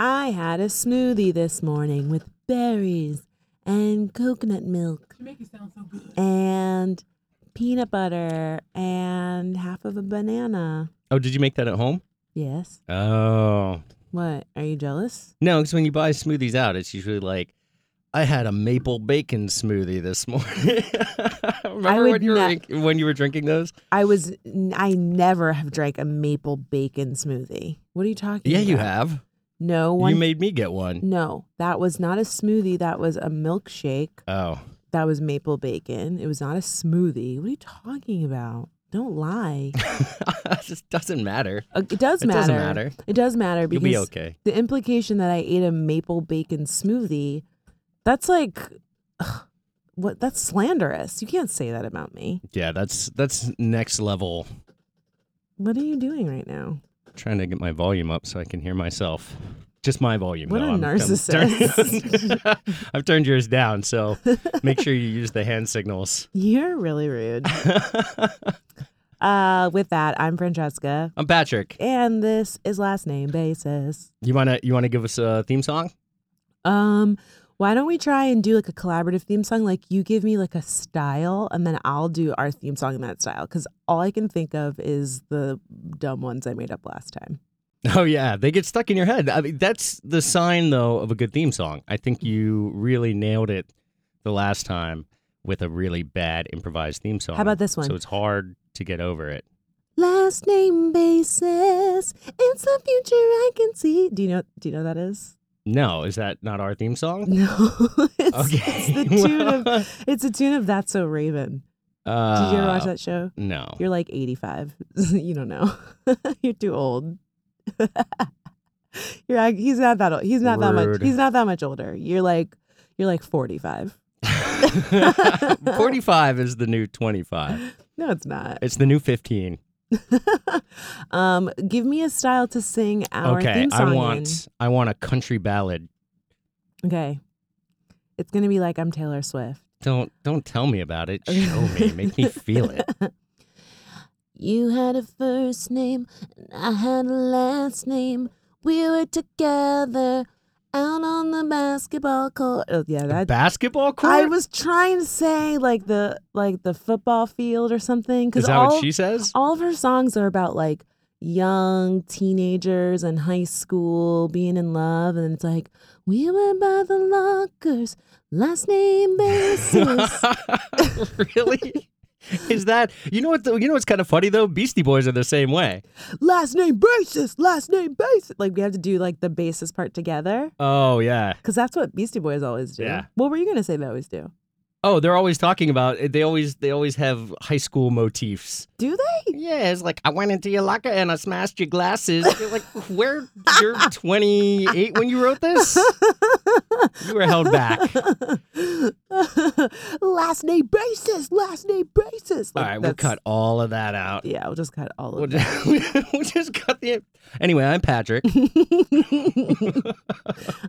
I had a smoothie this morning with berries and coconut milk You make it sound so good. and peanut butter and half of a banana. Oh, did you make that at home? Yes. Oh. What? Are you jealous? No, because when you buy smoothies out, it's usually like, I had a maple bacon smoothie this morning. Remember when you, were, ne- drink- when you were drinking those? I was I never have drank a maple bacon smoothie. What are you talking Yeah, about? you have. No one You made me get one. No, that was not a smoothie. That was a milkshake. Oh. That was maple bacon. It was not a smoothie. What are you talking about? Don't lie. it just doesn't matter. Uh, It does matter. It doesn't matter. It does matter You'll because be okay. the implication that I ate a maple bacon smoothie, that's like, ugh, what? That's slanderous. You can't say that about me. Yeah, that's that's next level. What are you doing right now? Trying to get my volume up so I can hear myself. Just my volume. What though. a I'm- I'm narcissist. turn- I've turned yours down, so make sure you use the hand signals. You're really rude. uh, with that, I'm Francesca, I'm Patrick. and this is last name basis. You wanna you wanna give us a theme song? Um, why don't we try and do like a collaborative theme song? Like you give me like a style, and then I'll do our theme song in that style. Because all I can think of is the dumb ones I made up last time. Oh yeah, they get stuck in your head. I mean, that's the sign though of a good theme song. I think you really nailed it the last time with a really bad improvised theme song. How about this one? So it's hard to get over it. Last name basis, it's the future I can see. Do you know? Do you know what that is? No, is that not our theme song? No, it's, Okay. it's the tune of it's a tune of That's So Raven. uh, Did you ever watch that show? No. You're like 85. you don't know. You're too old. You're like, he's not that old. He's not that much. He's not that much older. You're like you're like 45. 45 is the new 25. No, it's not. It's the new 15. um, give me a style to sing our okay, theme I song want I want a country ballad. Okay. It's gonna be like I'm Taylor Swift. Don't don't tell me about it. Show me. Make me feel it. You had a first name, and I had a last name. We were together out on the basketball court. Oh, yeah, that. basketball court? I was trying to say like the like the football field or something Is that all what she says? all of her songs are about like young teenagers and high school being in love, and it's like we were by the lockers, last name basis. really? Is that you know what the, you know what's kind of funny though? Beastie Boys are the same way. last name basis, last name basis. Like we have to do like the basis part together Oh yeah. because that's what Beastie Boys always do. Yeah. What were you gonna say they always do? Oh, they're always talking about they always they always have high school motifs. Do they? Yeah, it's like I went into your locker and I smashed your glasses. You're like, where you're 28 when you wrote this? You were held back. last name basis, last name basis. All Like, right, we'll cut all of that out. Yeah, we'll just cut all We'll of that. just, we'll just cut the. Anyway, I'm Patrick,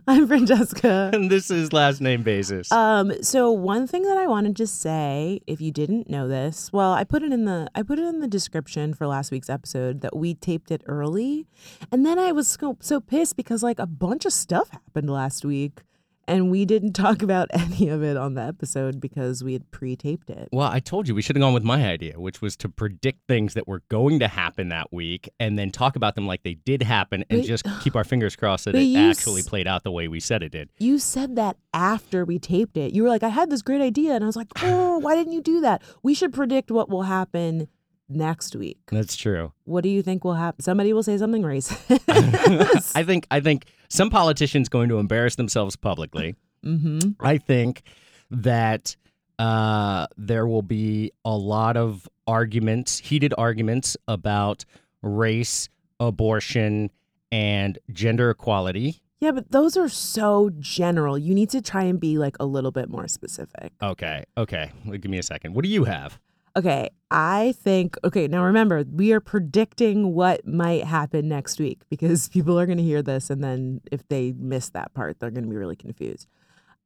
I'm Francesca. and this is last name basis. Um, so one thing that I wanted to say, if you didn't know this, well, I put it in the I put it in the description for last week's episode that we taped it early, and then I was so, so pissed because like a bunch of stuff happened last week, and we didn't talk about any of it on the episode because we had pre-taped it. well, I told you we should have gone with my idea, which was to predict things that were going to happen that week and then talk about them like they did happen and But- just keep our fingers crossed that it actually s- played out the way we said it did. You said that after we taped it. You were like, I had this great idea, and I was like, Oh, why didn't you do that? We should predict what will happen next week. That's true. What do you think will happen? Somebody will say something racist. I think I think some politician's going to embarrass themselves publicly. mm-hmm. I think that uh, there will be a lot of arguments, heated arguments about race, abortion, and gender equality. Yeah, but those are so general. You need to try and be like a little bit more specific. Okay, okay. Well, Give me a second. What do you have? Okay, I think, okay, now remember, we are predicting what might happen next week because people are going to hear this and then if they miss that part, they're going to be really confused.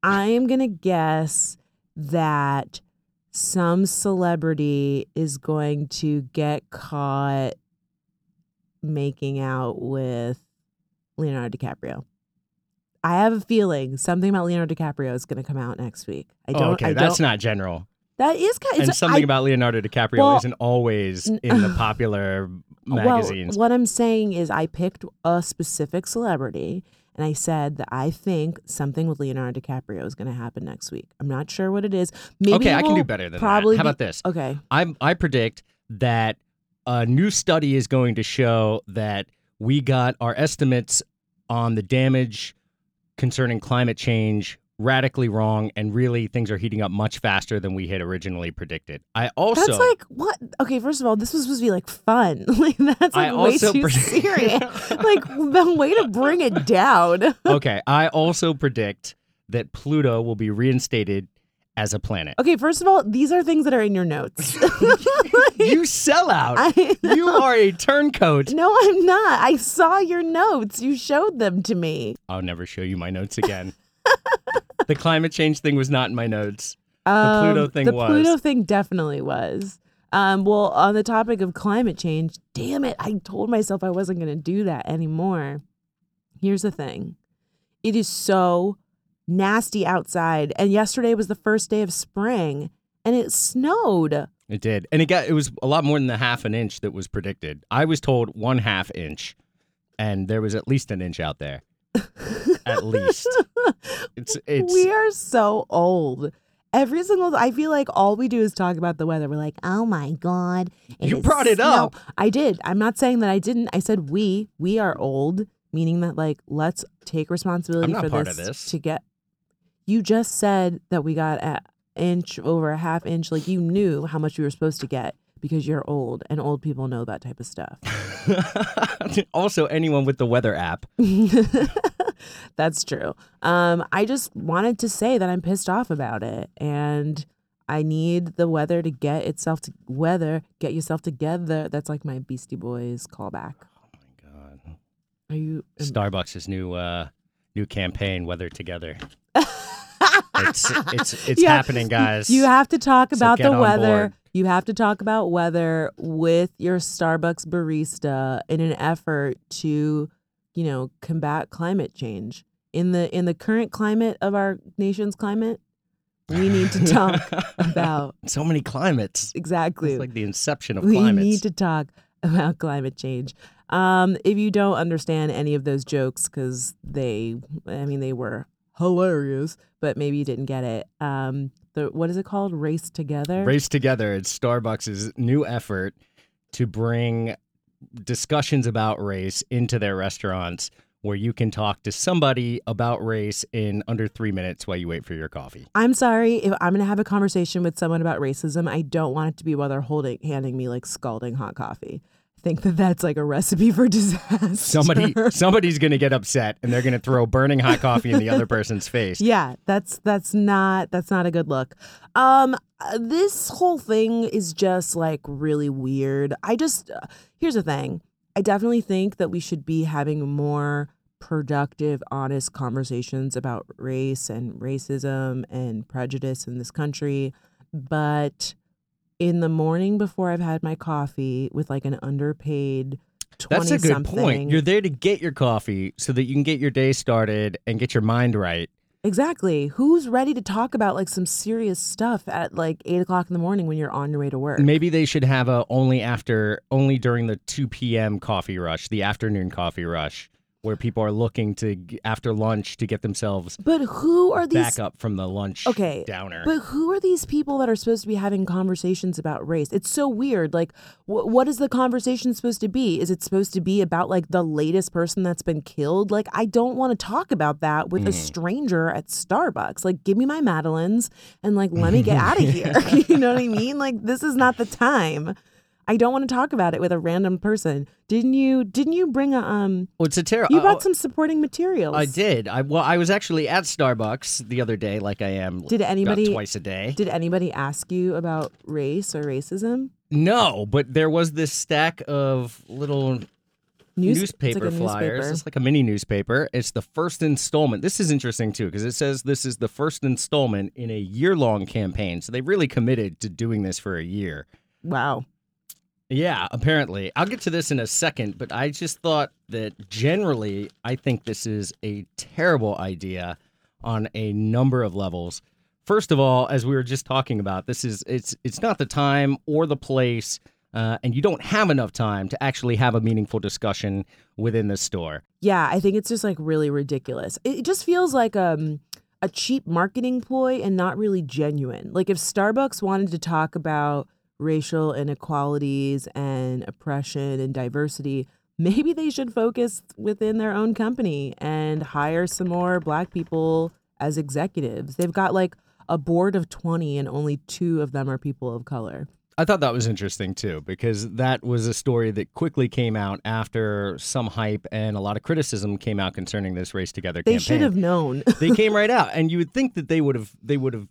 I am going to guess that some celebrity is going to get caught making out with Leonardo DiCaprio. I have a feeling something about Leonardo DiCaprio is going to come out next week. I oh, don't. Oh, okay, I that's don't, not general. That is kind. and something I, about Leonardo DiCaprio Well, isn't always in the popular magazines. Well, what I'm saying is, I picked a specific celebrity, and I said that I think something with Leonardo DiCaprio is going to happen next week. I'm not sure what it is. Maybe okay, I can do better than probably that. How about this? Okay. I'm, I predict that a new study is going to show that we got our estimates on the damage concerning climate change radically wrong, and really things are heating up much faster than we had originally predicted. I also That's like what? Okay, first of all, this was supposed to be like fun. like that's I like way too pre- serious. like the way to bring it down. okay. I also predict that Pluto will be reinstated as a planet. Okay, first of all, these are things that are in your notes. You sell out. You are a turncoat. no, I'm not. I saw your notes. You showed them to me. I'll never show you my notes again. The climate change thing was not in my notes. Um, Pluto thing was. the was. Pluto thing definitely was. Um, well, on the topic of climate change, damn it, I told myself I wasn't going to do that anymore. Here's the thing it is so nasty outside. And yesterday was the first day of spring and it snowed. It did. And it got it was a lot more than the half an inch that was predicted. I was told one half inch and there was at least an inch out there. At least. It's it's we are so old. Every single, I feel like all we do is talk about the weather. We're like, oh my god, You brought it snow." up. I did. I'm not saying that I didn't. I said we. We are old, meaning that like let's take responsibility I'm not for part this, of this. to get. You just said that we got an inch over a half inch. Like you knew how much we were supposed to get because you're old, and old people know that type of stuff. also anyone with the weather app. That's true. Um, I just wanted to say that I'm pissed off about it, and I need the weather to get itself to weather get yourself together. That's like my Beastie Boys callback. Oh my god. Are you? Starbucks' new uh new campaign, Weather Together. It's it's it's Yeah. happening, guys. You have to talk So about the weather. board. You have to talk about weather with your Starbucks barista in an effort to, you know, combat climate change. In the in the current climate of our nation's climate, we need to talk about so many climates. exactly. It's like the inception of we climates. We need to talk about climate change. Um, if you don't understand any of those jokes, because they, I mean, they were hilarious, but maybe you didn't get it. Um, the what is it called? Race together. Race Together. It's Starbucks' new effort to bring discussions about race into their restaurants where you can talk to somebody about race in under three minutes while you wait for your coffee. I'm sorry if I'm gonna have a conversation with someone about racism. I don't want it to be while they're holding handing me like scalding hot coffee. Think that that's like a recipe for disaster. Somebody somebody's gonna get upset and they're gonna throw burning hot coffee in the other person's face. Yeah, that's that's not that's not a good look. Um this whole thing is just like really weird. I just uh, here's the thing. I definitely think that we should be having more productive, honest conversations about race and racism and prejudice in this country, but in the morning before I've had my coffee with like an underpaid 20 That's a good something. point. You're there to get your coffee so that you can get your day started and get your mind right. Exactly. Who's ready to talk about like some serious stuff at like eight o'clock in the morning when you're on your way to work? Maybe they should have a only after only during the 2 p.m. coffee rush, the afternoon coffee rush, where people are looking to after lunch to get themselves But who are these? back up from the lunch Okay, downer. But who are these people that are supposed to be having conversations about race? It's so weird. Like, wh- what is the conversation supposed to be? Is it supposed to be about like the latest person that's been killed? Like, I don't want to talk about that with a Mm. stranger at Starbucks. Like, give me my Madeleines and like let me get out of here. you know what I mean? Like, this is not the time. I don't want to talk about it with a random person. Didn't you? Didn't you bring a um? well, it's a terrible. You brought some supporting materials. I did. I well, I was actually at Starbucks the other day, like I am. Did anybody- twice a day? Did anybody ask you about race or racism? no, but there was this stack of little News- newspaper it's like flyers. newspaper. It's like a mini newspaper. It's the first installment. This is interesting too because it says this is the first installment in a year long campaign. So they really committed to doing this for a year. Wow. Yeah, apparently. I'll get to this in a second, but I just thought that generally, I think this is a terrible idea on a number of levels. First of all, as we were just talking about, this is it's it's not the time or the place, uh, and you don't have enough time to actually have a meaningful discussion within the store. Yeah, I think it's just like really ridiculous. It just feels like um a cheap marketing ploy and not really genuine. Like if Starbucks wanted to talk about racial inequalities and oppression and diversity, maybe they should focus within their own company and hire some more black people as executives. They've got like a board of 20 and only two of them are people of color. I thought that was interesting too, because that was a story that quickly came out after some hype and a lot of criticism came out concerning this race together They campaign. should have known. they came right out, and you would think that they would have they would have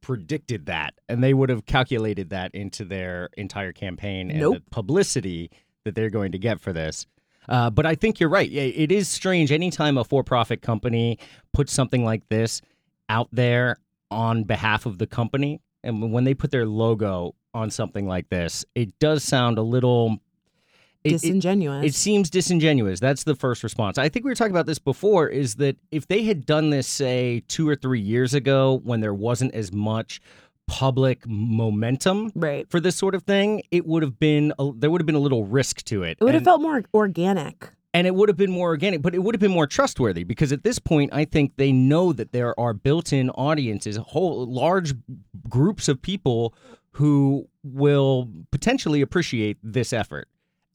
predicted that, and they would have calculated that into their entire campaign and Nope. the publicity that they're going to get for this. Uh, but I think you're right. It is strange anytime a for-profit company puts something like this out there on behalf of the company, and when they put their logo on something like this, it does sound a little. It- it- Disingenuous. it seems disingenuous. That's the first response. I think we were talking about this before is that if they had done this, say, two or three years ago when there wasn't as much public momentum right. for this sort of thing, it would have been, a, there would have been a little risk to it. It would have felt more organic. and it would have been more organic, but it would have been more trustworthy because at this point, I think they know that there are built-in audiences, whole large groups of people who will potentially appreciate this effort.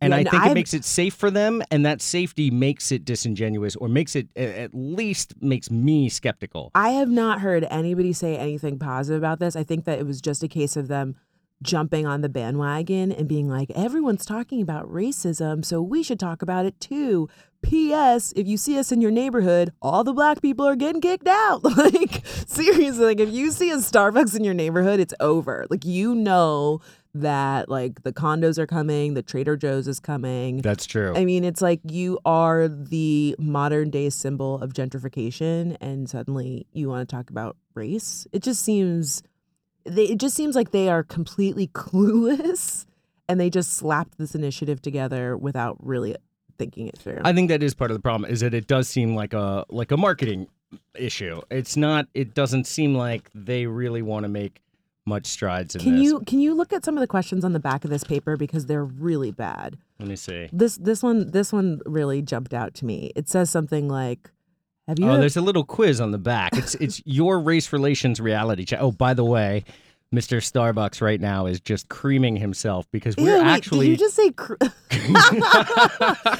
And Yeah, I think it I've- makes it safe for them, and that safety makes it disingenuous, or makes it at least makes me skeptical. I have not heard anybody say anything positive about this. I think that it was just a case of them jumping on the bandwagon and being like, everyone's talking about racism, so we should talk about it too. P.S. If you see us in your neighborhood, all the black people are getting kicked out. like, seriously, like if you see a Starbucks in your neighborhood, it's over. Like, you know that like the condos are coming, the Trader Joe's is coming. That's true. I mean, it's like you are the modern day symbol of gentrification, and suddenly you want to talk about race. It just seems, they, it just seems like they are completely clueless, and they just slapped this initiative together without really thinking it through. I think that is part of the problem is that it does seem like a like a marketing issue. It's not. It doesn't seem like they really want to make much strides in can this. you can you look at some of the questions on the back of this paper because they're really bad. Let me see. This this one this one really jumped out to me. It says something like, "Have you?" Oh, ever- there's a little quiz on the back. It's it's your race relations reality check. Oh, by the way, Mr. Starbucks right now is just creaming himself because we're wait, actually. Did you just say?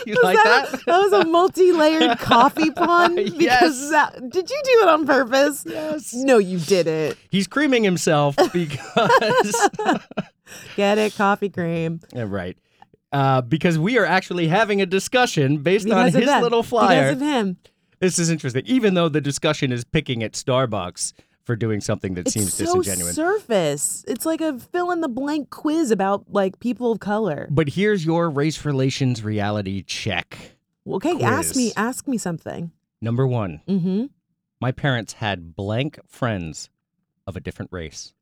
You like that? that was a multi-layered coffee pun. Yes. Because that, did you do it on purpose? Yes. No, you didn't. He's creaming himself because. Get it? Coffee cream. Yeah, right. Uh, because we are actually having a discussion based on Because of his them. little flyer. Because of him. This is interesting. Even though the discussion is picking at Starbucks for doing something that It's seems so disingenuous. surface. It's like a fill in the blank quiz about like people of color. but here's your race relations reality check. Okay, ask me. Ask me something. Number one, Mm-hmm. my parents had blank friends of a different race.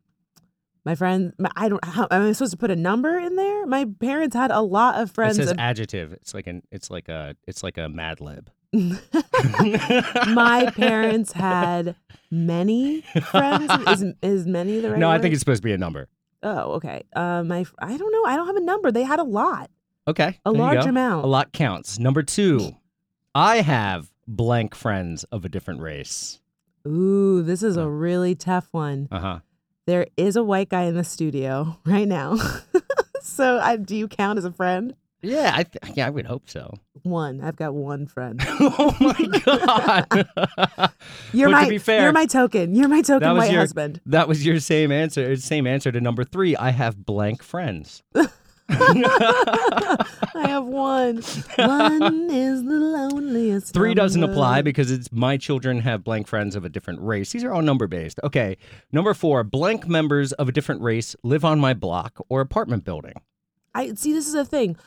My friend, my, I don't. How, am I supposed to put a number in there? My parents had a lot of friends. it says of- adjective. It's like an. It's like a. It's like a Mad Lib. my parents had many friends. Is is many the right? no, I think it's supposed to be a number. Oh, okay. Uh, my I don't know. I don't have a number. They had a lot, Okay, a large amount. A lot counts. Number two, I have blank friends of a different race. Ooh, this is a really tough one. Uh huh. There is a white guy in the studio right now. so, I, do you count as a friend? Yeah, I th- yeah, I would hope so. One. I've got one friend. oh my god! You're But my. to be fair, you're my token. You're my token that was white your- husband. that was your same answer. Same answer to number three. I have blank friends. I have one. One is the loneliest. Three doesn't apply because it's my children have blank friends of a different race. These are all number based. Okay. Number four, blank members of a different race live on my block or apartment building. I see. This is a thing.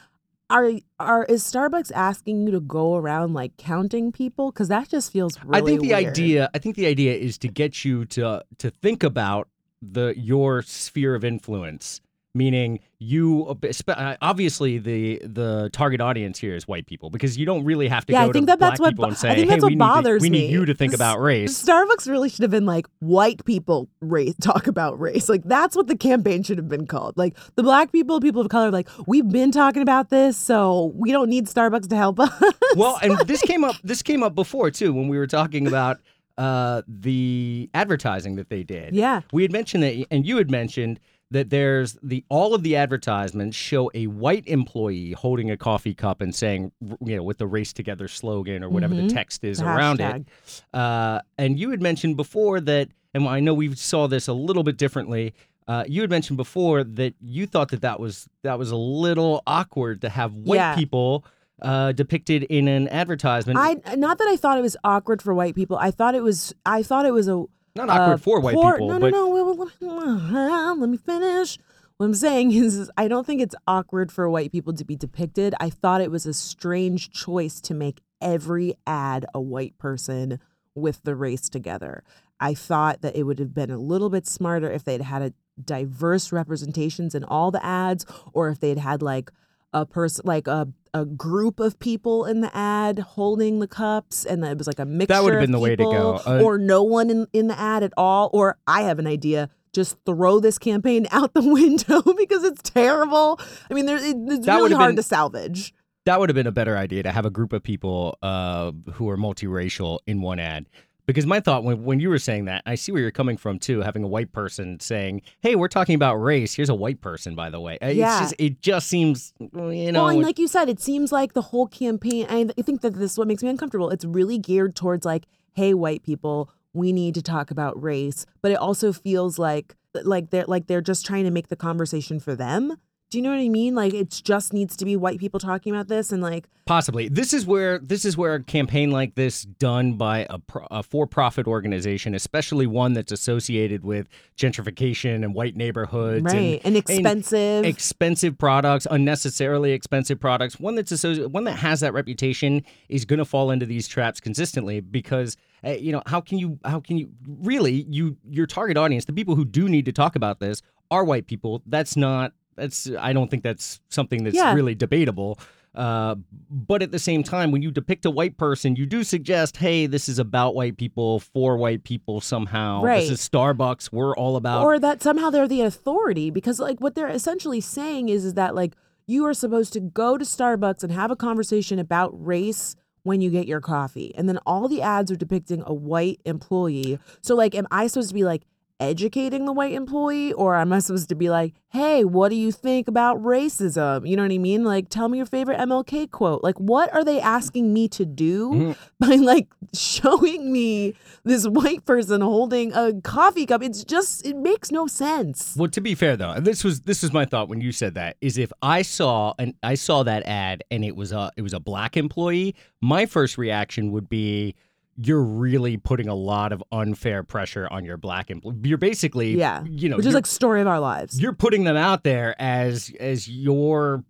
Are are is Starbucks asking you to go around like counting people? Because that just feels really. I think the weird. idea I think the idea is to get you to to think about the your sphere of influence meaning you uh, obviously the the target audience here is white people because you don't really have to Yeah, I think to that that's black what people bo- and I say, think "Hey, that's what we need to- bothers we need me. you to think about race." Starbucks really should have been like white people race talk about race. Like that's what the campaign should have been called. Like the black people, people of color, like we've been talking about this, so we don't need Starbucks to help us. well, and this came up this came up before too when we were talking about uh, the advertising that they did. yeah. We had mentioned that, and you had mentioned that there's the all of the advertisements show a white employee holding a coffee cup and saying, you know, with the "Race Together" slogan or whatever Mhm. the text is The around hashtag. it. Uh, and you had mentioned before that, and I know we saw this a little bit differently. Uh, you had mentioned before that you thought that that was that was a little awkward to have white Yeah. people uh, depicted in an advertisement. I not that I thought it was awkward for white people. I thought it was I thought it was a Not awkward uh, for white poor- people, No, but no, no. Wait, wait, let me finish. What I'm saying is, is, I don't think it's awkward for white people to be depicted. I thought it was a strange choice to make every ad a white person with the race together. I thought that it would have been a little bit smarter if they'd had a diverse representations in all the ads, or if they'd had like a person like a a group of people in the ad holding the cups and it was like a mixture That would've been the way to go. Uh, or no one in, in the ad at all or i have an idea just throw this campaign out the window because it's terrible i mean there, it, it's That really hard been- to salvage that would have been a better idea to have a group of people uh, who are multiracial in one ad. Because my thought when, when you were saying that, I see where you're coming from too, having a white person saying, "Hey, we're talking about race. Here's a white person, by the way." It's Yeah. just, it just seems, you know, well, and like you said, it seems like the whole campaign. I I think that this is what makes me uncomfortable. It's really geared towards like, hey, white people, we need to talk about race, but it also feels like like they're like they're just trying to make the conversation for them. Do you know what I mean? Like it just needs to be white people talking about this, and like Possibly. This is where this is where a campaign like this done by a, pro, a for-profit organization, especially one that's associated with gentrification and white neighborhoods right and expensive. expensive products, unnecessarily expensive products. One that's associ- one that has that reputation is going to fall into these traps consistently because uh, you know how can you how can you really you your target audience, the people who do need to talk about this are white people. That's not that's I don't think that's something that's Yeah. really debatable. Uh, but at the same time, when you depict a white person, you do suggest, hey, this is about white people for white people somehow. Right. This is Starbucks. We're all about. or that somehow they're the authority because like what they're essentially saying is is that like you are supposed to go to Starbucks and have a conversation about race when you get your coffee and then all the ads are depicting a white employee so like am i supposed to be like educating the white employee or am i supposed to be like hey what do you think about racism? You know what i mean? Like tell me your favorite mlk quote. Like what are they asking me to do Mhm. by like showing me this white person holding a coffee cup? It's just it makes no sense. Well, to be fair though, this was this was my thought when you said that is if I saw and I saw that ad and it was a it was a black employee, my first reaction would be you're really putting a lot of unfair pressure on your black employee. You're basically Yeah. you know, which is like story of our lives you're putting them out there as as your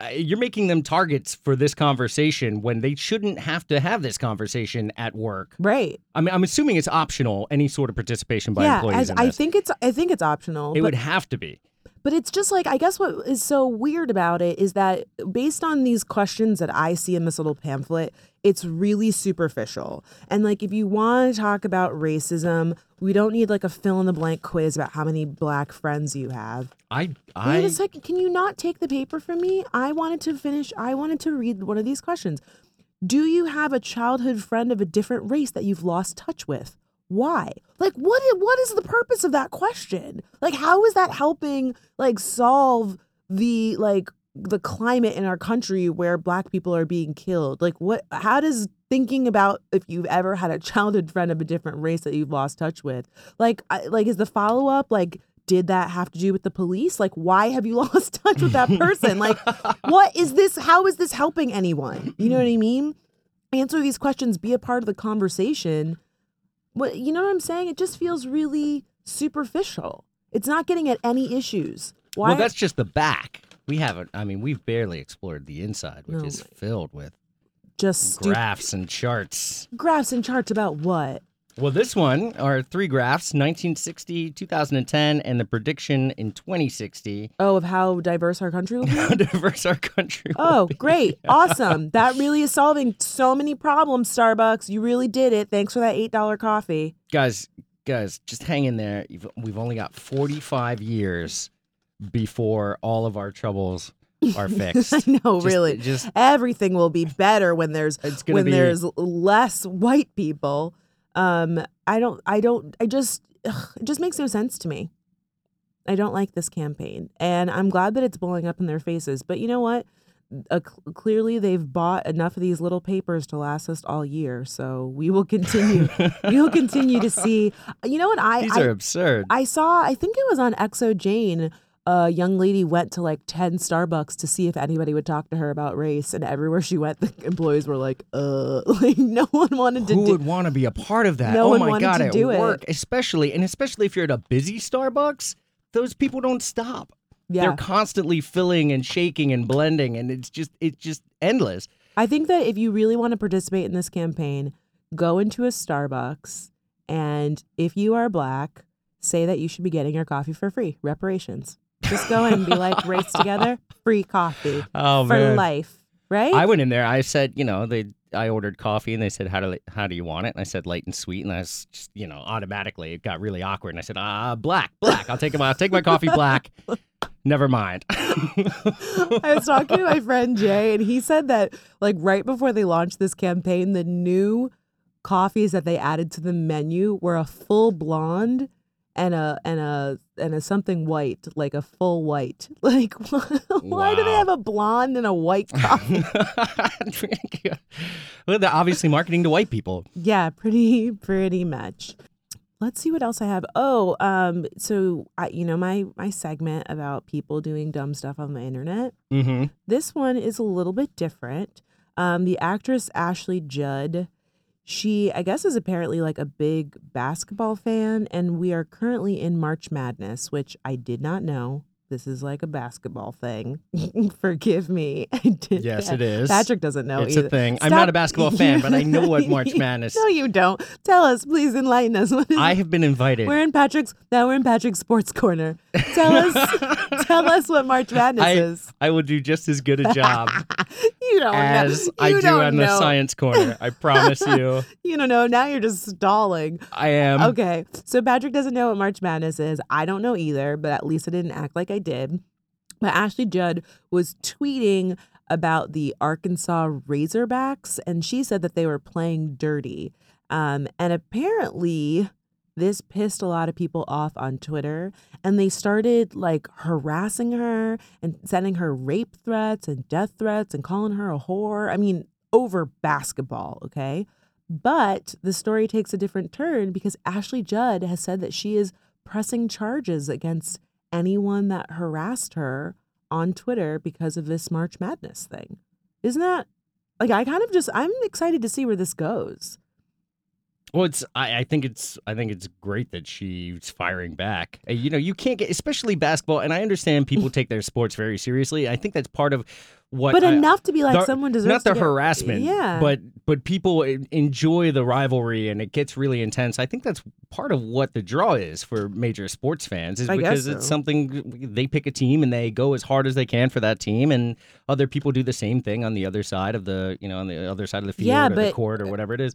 uh, you're making them targets for this conversation when they shouldn't have to have this conversation at work. right I mean, I'm assuming it's optional any sort of participation by yeah employees I, I think it's i think it's optional it would have to be. But it's just like, I guess what is so weird about it is that based on these questions that I see in this little pamphlet, it's really superficial. And like, if you want to talk about racism, we don't need like a fill in the blank quiz about how many black friends you have. I I Wait a second. Can you not take the paper from me? I wanted to finish, I wanted to read one of these questions. Do you have a childhood friend of a different race that you've lost touch with? Why? Like what? What is the purpose of that question? Like how is that helping like solve the like the climate in our country where black people are being killed? Like what how does thinking about if you've ever had a childhood friend of a different race that you've lost touch with like I, like is the follow up like did that have to do with the police? Like, why have you lost touch with that person? Like, what is this? How is this helping anyone? You know what I mean? Answer these questions, be a part of the conversation. What you know what I'm saying? It just feels really superficial. It's not getting at any issues. Why? Well, that's just the back. We haven't. I mean, we've barely explored the inside, which Oh is filled with just stu- graphs and charts. graphs and charts about what? Well, this one are three graphs 1960, 2010, and the prediction in 2060. Oh, of how diverse our country will be? How diverse our country will Oh, great. Awesome. That really is solving so many problems, Starbucks. You really did it. Thanks for that $8 coffee. Guys, guys, just hang in there. We've only got 45 years before all of our troubles are fixed. I know, Just- really. Just Everything will be better when there's it's gonna when be there's less white people. Um, I don't, I don't, I just, ugh, it just makes no sense to me. I don't like this campaign, and I'm glad that it's blowing up in their faces. But you know what? Uh, cl- clearly, they've bought enough of these little papers to last us all year. So we will continue. we will continue to see. You know what? I These I, are absurd. I saw, I think it was on xoJane. A young lady went to like 10 Starbucks to see if anybody would talk to her about race. And everywhere she went, the employees were like, uh, like no one wanted to Who do would want to be a part of that? No oh one my wanted god, to at do it. work, especially and especially if you're at a busy Starbucks, those people don't stop. Yeah. They're constantly filling and shaking and blending, and it's just it's just endless. I think that if you really want to participate in this campaign, go into a Starbucks. And if you are black, say that you should be getting your coffee for free, reparations. Just go in and be like, race together, free coffee Oh for life, right? I went in there. I said, you know, they. I ordered coffee, and they said, "How do how do you want it?" And I said, "Light and sweet." And I was just, you know, automatically it got really awkward. And I said, "Ah, black, black. I'll take it. I'll take my coffee black. Never mind." I was talking to my friend Jay, and he said that like right before they launched this campaign, the new coffees that they added to the menu were a full blonde and a and a and a something white, like a full white. Like, why do they have a blonde and a white coffee? well, they're obviously marketing to white people. yeah, pretty pretty much. Let's see what else I have. Oh, um, so I, you know, my my segment about people doing dumb stuff on the internet. Mm-hmm. This one is a little bit different. Um, the actress Ashley Judd, she, I guess, is apparently like a big basketball fan, and we are currently in March Madness, which I did not know. This is like a basketball thing. Forgive me. I did. Yes, it is. Patrick doesn't know it's either. a thing. I'm not a basketball fan, but I know what March Madness. No, you don't. Tell us, please enlighten us. What is I have been invited. we're in Patrick's now. We're in Patrick's sports corner. Tell us, tell us what March Madness I, is. I will do just as good a job You don't as know. I You do on the science corner. I promise you. You don't know. Now you're just stalling. I am. Okay. So Patrick doesn't know what March Madness is. I don't know either, but at least I didn't act like I did. But Ashley Judd was tweeting about the Arkansas Razorbacks, and she said that they were playing dirty. Um, and apparently, this pissed a lot of people off on Twitter, and they started like harassing her and sending her rape threats and death threats and calling her a whore. I mean, over basketball, okay? But the story takes a different turn because Ashley Judd has said that she is pressing charges against anyone that harassed her on Twitter because of this March Madness thing. Isn't that like I kind of just I'm excited to see where this goes. Well, it's. I, I think it's. I think it's great that she's firing back. Uh, You know, you can't get, especially basketball. And I understand people take their sports very seriously. I think that's part of what. But I- enough to be like the- someone deserves not the get- harassment. Yeah. But but people enjoy the rivalry and it gets really intense. I think that's part of what the draw is for major sports fans. Is I because it's something they pick a team and they go as hard as they can for that team, and other people do the same thing on the other side of the you know on the other side of the field Yeah, or the court or whatever it is.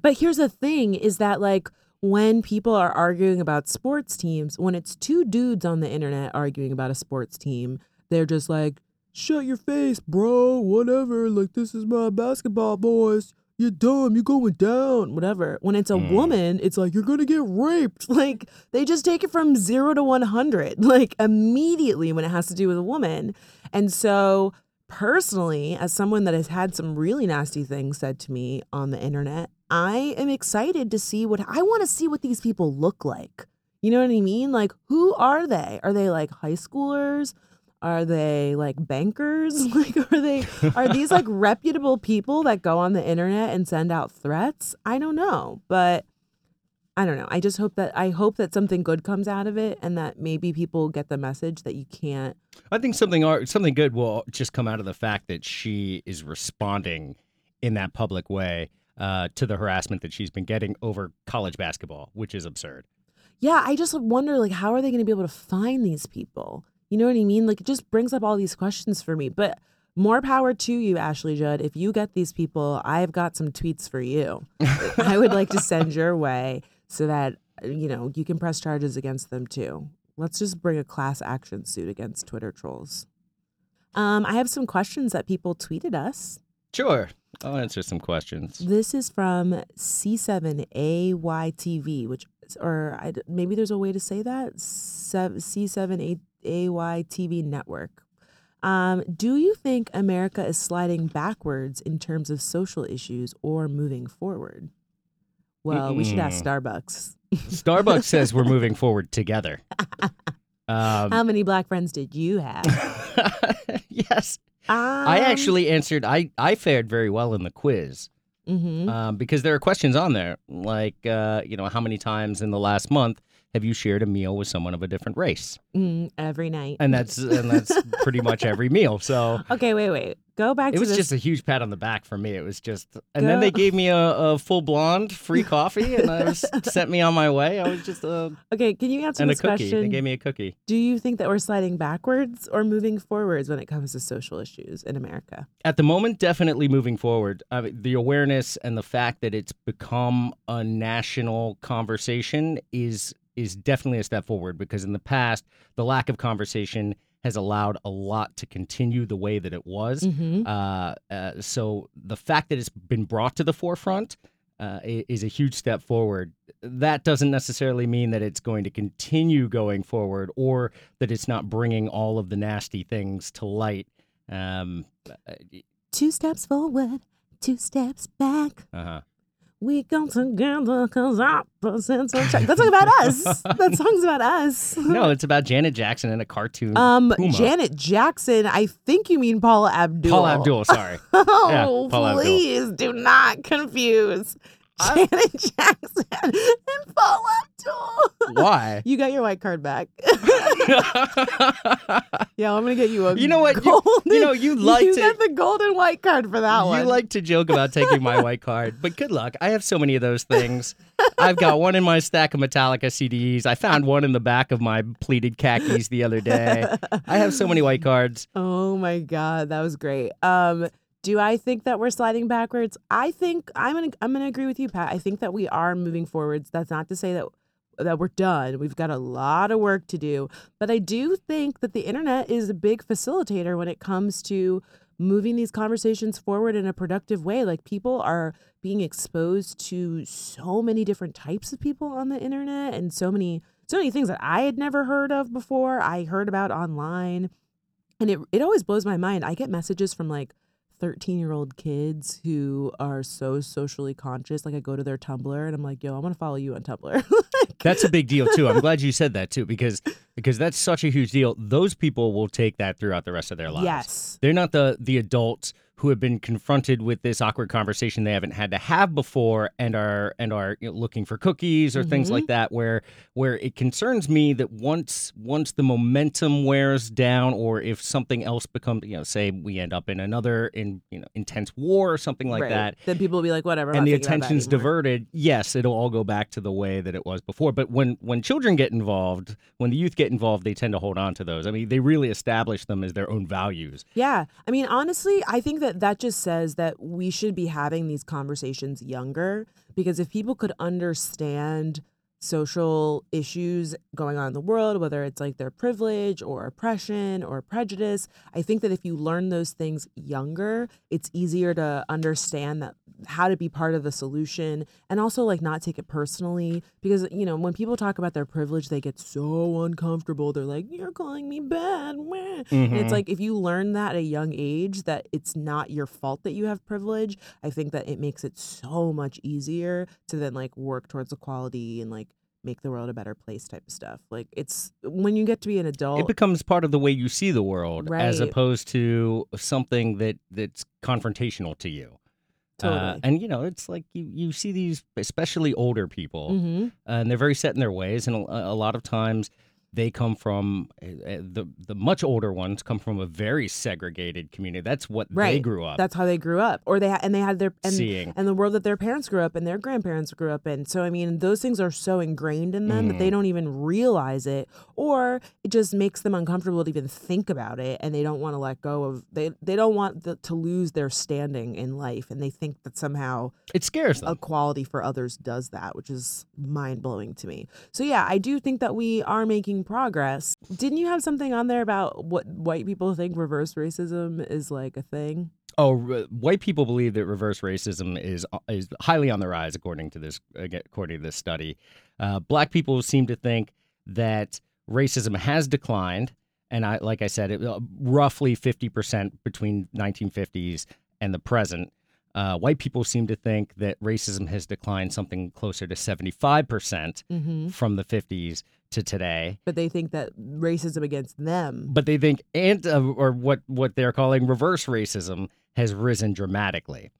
But here's the thing is that like when people are arguing about sports teams, when it's two dudes on the internet arguing about a sports team, they're just like, shut your face, bro, whatever. Like, this is my basketball boys. You're dumb. You're going down. Whatever. When it's a Mm. woman, it's like, you're going to get raped. Like, they just take it from zero to 100, like, immediately when it has to do with a woman. And so, personally, as someone that has had some really nasty things said to me on the internet, I am excited to see what I want to see what these people look like. You know what I mean? Like, who are they? Are they like high schoolers? Are they like bankers? Like, are they, are these like reputable people that go on the internet and send out threats? I don't know. But I don't know. I just hope that, I hope that something good comes out of it and that maybe people get the message that you can't. I think something something good will just come out of the fact that she is responding in that public way. uh, to the harassment that she's been getting over college basketball, which is absurd. Yeah, I just wonder like how are they going to be able to find these people? You know what I mean? Like it just brings up all these questions for me. But more power to you, Ashley Judd. If you get these people, I've got some tweets for you. I would like to send your way so that you know you can press charges against them too. Let's just bring a class action suit against Twitter trolls. Um, I have some questions that people tweeted us. Sure. I'll answer some questions. This is from C7AYTV, which, or I, maybe there's a way to say that C7AYTV network. Um, do you think America is sliding backwards in terms of social issues or moving forward? Well, we should ask Starbucks. Starbucks says we're moving forward together. Um, How many black friends did you have? yes. Um, I actually answered, I, I fared very well in the quiz. Mm-hmm. Um, because there are questions on there like, uh, you know, how many times in the last month have you shared a meal with someone of a different race? Mm, every night. And that's and that's pretty much every meal. So okay, wait, wait. Go back. It was this. just a huge pat on the back for me. It was just, and Go. then they gave me a, a, full blonde free coffee, and I was sent me on my way. I was just uh, okay. Can you answer and this a cookie. question? They gave me a cookie. Do you think that we're sliding backwards or moving forwards when it comes to social issues in America? At the moment, definitely moving forward. I mean, the awareness and the fact that it's become a national conversation is is definitely a step forward because in the past, the lack of conversation has allowed a lot to continue the way that it was. Mm-hmm. Uh, uh, so the fact that it's been brought to the forefront uh, is a huge step forward. That doesn't necessarily mean that it's going to continue going forward or that it's not bringing all of the nasty things to light. Um, uh, two steps forward, two steps back. Uh-huh. We come together because opposites attract. That song's about us. that song's about us. No, it's about Janet Jackson in a cartoon. Um, Puma. Janet Jackson. I think you mean Paula Abdul. Paula Abdul. Sorry. oh, yeah, Paula please Abdul. do not confuse Janet Jackson and Paula Abdul. Why? You got your white card back. yeah, I'm gonna get you a. You know what? Golden, you, you know you like you to get the golden white card for that you one. You like to joke about taking my white card, but good luck. I have so many of those things. I've got one in my stack of Metallica CDs. I found one in the back of my pleated khakis the other day. I have so many white cards. Oh my god, that was great. Um. Do I think that we're sliding backwards? I think I'm gonna I'm gonna agree with you, Pat. I think that we are moving forwards. That's not to say that that we're done. We've got a lot of work to do. But I do think that the internet is a big facilitator when it comes to moving these conversations forward in a productive way. Like people are being exposed to so many different types of people on the internet and so many so many things that I had never heard of before. I heard about online. And it it always blows my mind. I get messages from like 13 year old kids who are so socially conscious. Like I go to their Tumblr and I'm like, yo, I want to follow you on Tumblr. that's a big deal too. I'm glad you said that too, because because that's such a huge deal. Those people will take that throughout the rest of their lives. Yes. They're not the the adults who have been confronted with this awkward conversation they haven't had to have before and are and are you know, looking for cookies or mm-hmm. things like that where where it concerns me that once once the momentum wears down or if something else becomes you know say we end up in another in you know intense war or something like right. that then people will be like whatever I'm and the attention's diverted yes it'll all go back to the way that it was before. But when when children get involved when the youth get involved they tend to hold on to those. I mean they really establish them as their own values. Yeah. I mean honestly i think that that just says that we should be having these conversations younger because if people could understand social issues going on in the world, whether it's like their privilege or oppression or prejudice. I think that if you learn those things younger, it's easier to understand that how to be part of the solution and also like not take it personally because you know when people talk about their privilege they get so uncomfortable they're like you're calling me bad mm-hmm. and it's mm-hmm. like if you learn that at a young age that it's not your fault that you have privilege i think that it makes it so much easier to then like work towards equality and like make the world a better place type of stuff. Like it's when you get to be an adult, it becomes part of the way you see the world right. as opposed to something that that's confrontational to you. Uh, totally. Uh, and you know, it's like you you see these, especially older people, mm-hmm. and they're very set in their ways, and a, a lot of times they come from uh, the the much older ones come from a very segregated community. That's what they grew up That's how they grew up, or they ha- and they had their and seeing. and the world that their parents grew up and their grandparents grew up in. So I mean, those things are so ingrained in them that Mm. they don't even realize it, or it just makes them uncomfortable to even think about it, and they don't want to let go of they they don't want the, to lose their standing in life, and they think that somehow It scares them. equality for others does that, which is mind blowing to me. So yeah, I do think that we are making progress. Didn't you have something on there about what white people think reverse racism is like a thing? Oh, re- white people believe that reverse racism is uh, is highly on the rise, according to this according to this study. Uh, black people seem to think that racism has declined, and I like I said, it, uh, roughly fifty percent between 1950s and the present. Uh, white people seem to think that racism has declined something closer to 75 percent Mm-hmm. from the 50s to today. But they think that racism against them. But they think and uh, or what what they're calling reverse racism has risen dramatically.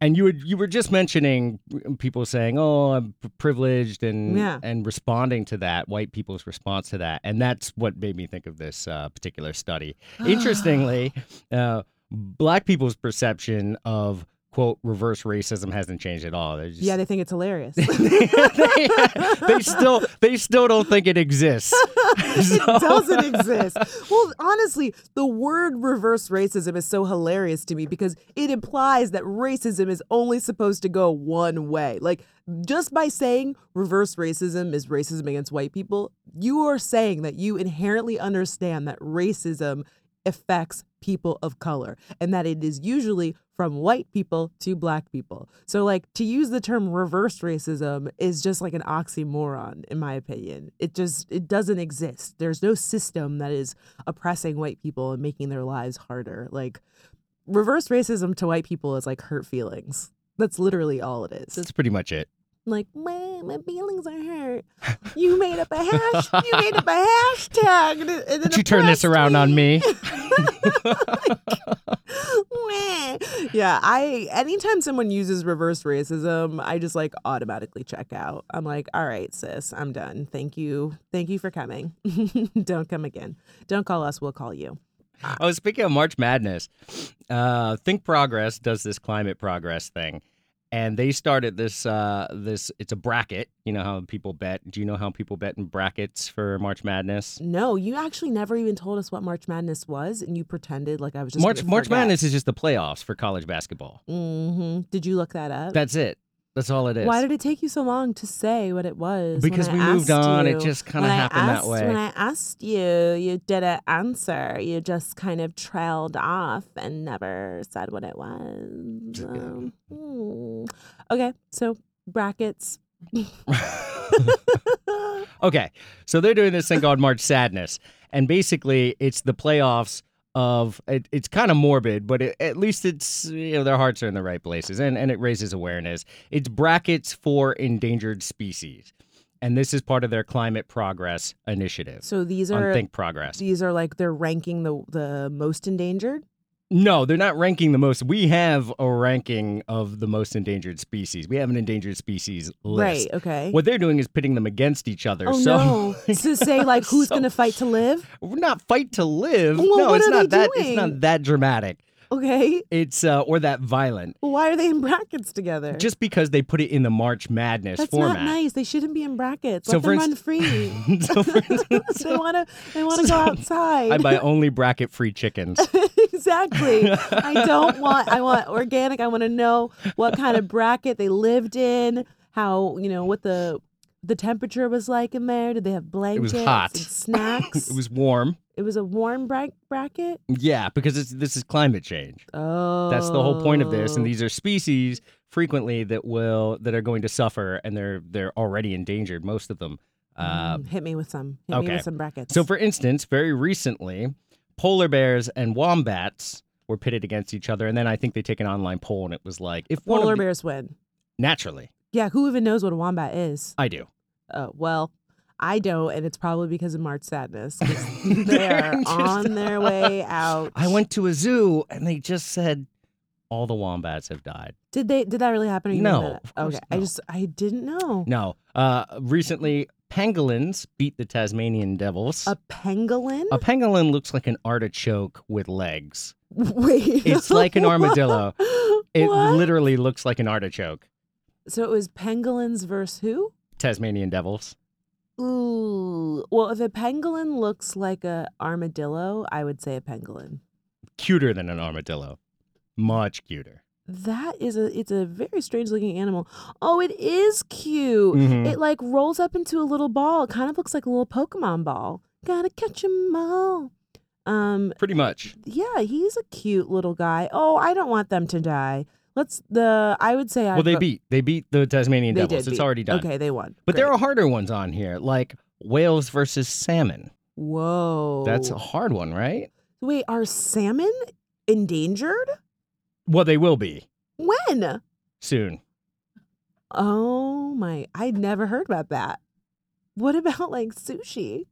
And you were you were just mentioning people saying, "Oh, I'm privileged," and Yeah. and responding to that, white people's response to that, and that's what made me think of this uh, particular study. Interestingly, uh, black people's perception of quote reverse racism hasn't changed at all. Just, yeah, they think it's hilarious. they, they still they still don't think it exists. it doesn't exist. Well, honestly, the word reverse racism is so hilarious to me because it implies that racism is only supposed to go one way. Like, just by saying reverse racism is racism against white people, you are saying that you inherently understand that racism affects people of color and that it is usually from white people to black people. So like to use the term reverse racism is just like an oxymoron in my opinion. It just it doesn't exist. There's no system that is oppressing white people and making their lives harder. Like reverse racism to white people is like hurt feelings. That's literally all it is. That's pretty much it. Like, man, my feelings are hurt. You made up a hash. You made up a hashtag. And and Did you turn this around on me? Yeah, I anytime someone uses reverse racism, I just like automatically check out. I'm like, all right, sis, I'm done. Thank you. Thank you for coming. Don't come again. Don't call us, we'll call you. Oh, speaking of March Madness, uh, Think Progress does this climate progress thing, and they started this. Uh, this it's a bracket. You know how people bet. Do you know how people bet in brackets for March Madness? No, you actually never even told us what March Madness was, and you pretended like I was just March March. Madness is just the playoffs for college basketball. hmm Did you look that up? That's it. That's all it is. Why did it take you so long to say what it was? because we moved on. you? It just kind of happened asked- that way. When I asked you, you didn't answer. You just kind of trailed off and never said what it was. Um, hmm. Okay, so brackets. Okay, so they're doing this thing called March Sadness, and basically it's the playoffs of. It, it's kind of morbid, but it, at least it's you know their hearts are in the right places, and and it raises awareness. It's brackets for endangered species, and this is part of their climate progress initiative So these are Think Progress. these are like they're ranking the the most endangered. No, they're not ranking the most. We have a ranking of the most endangered species. We have an endangered species list. Right. Okay. What they're doing is pitting them against each other. oh so no! to say like who's So- gonna fight to live? We're not fight to live. Well, no, it's not that. doing? It's not that dramatic. Okay. It's uh, or that violent. Why are they in brackets together? Just because they put it in the March Madness That's format. not nice. They shouldn't be in brackets. So Let for them inst- run free. so instance, they want to. They want to go outside. I buy only bracket free chickens. exactly. I don't want. I want organic. I want to know what kind of bracket they lived in. How you know what the the temperature was like in there. Did they have blankets? It was hot. Snacks. it was warm. It was a warm bra- bracket. Yeah, because it's, this is climate change. Oh, That's the whole point of this. And these are species frequently that will that are going to suffer, and they're they're already endangered. Most of them. Uh, Mm, hit me with some. Hit me okay. with some brackets. So, for instance, very recently, polar bears and wombats were pitted against each other, and then I think they take an online poll, and it was like, if one polar the, bears win. naturally, Yeah, who even knows what a wombat is? I do. Uh, well, I don't, and it's probably because of March Sadness. They're on their way out. I went to a zoo, and they just said all the wombats have died. Did they? Did that really happen? Or you No, made that of course okay. I just I didn't know. No, uh, recently pangolins beat the Tasmanian devils. A pangolin? A pangolin looks like an artichoke with legs. Wait. It's like an armadillo. It literally looks like an artichoke. So it was pangolins versus who? Tasmanian devils. Ooh. Well, if a pangolin looks like a armadillo, I would say a pangolin. Cuter than an armadillo. Much cuter. That is a it's a very strange looking animal. Oh, it is cute. Mhm. It like rolls up into a little ball. It kind of looks like a little Pokemon ball. Gotta catch 'em all. Um, Pretty much. yeah, he's a cute little guy. Oh, I don't want them to die. Let's the I would say I Well, they vote- uh, beat. They beat the Tasmanian they devils. did It's beat. already done. Okay, they won. But there Great. are harder ones on here, like whales versus salmon. Whoa. That's a hard one, right? Wait, are salmon endangered? Well, they will be When? soon. Oh my, I'd never heard about that. What about like sushi?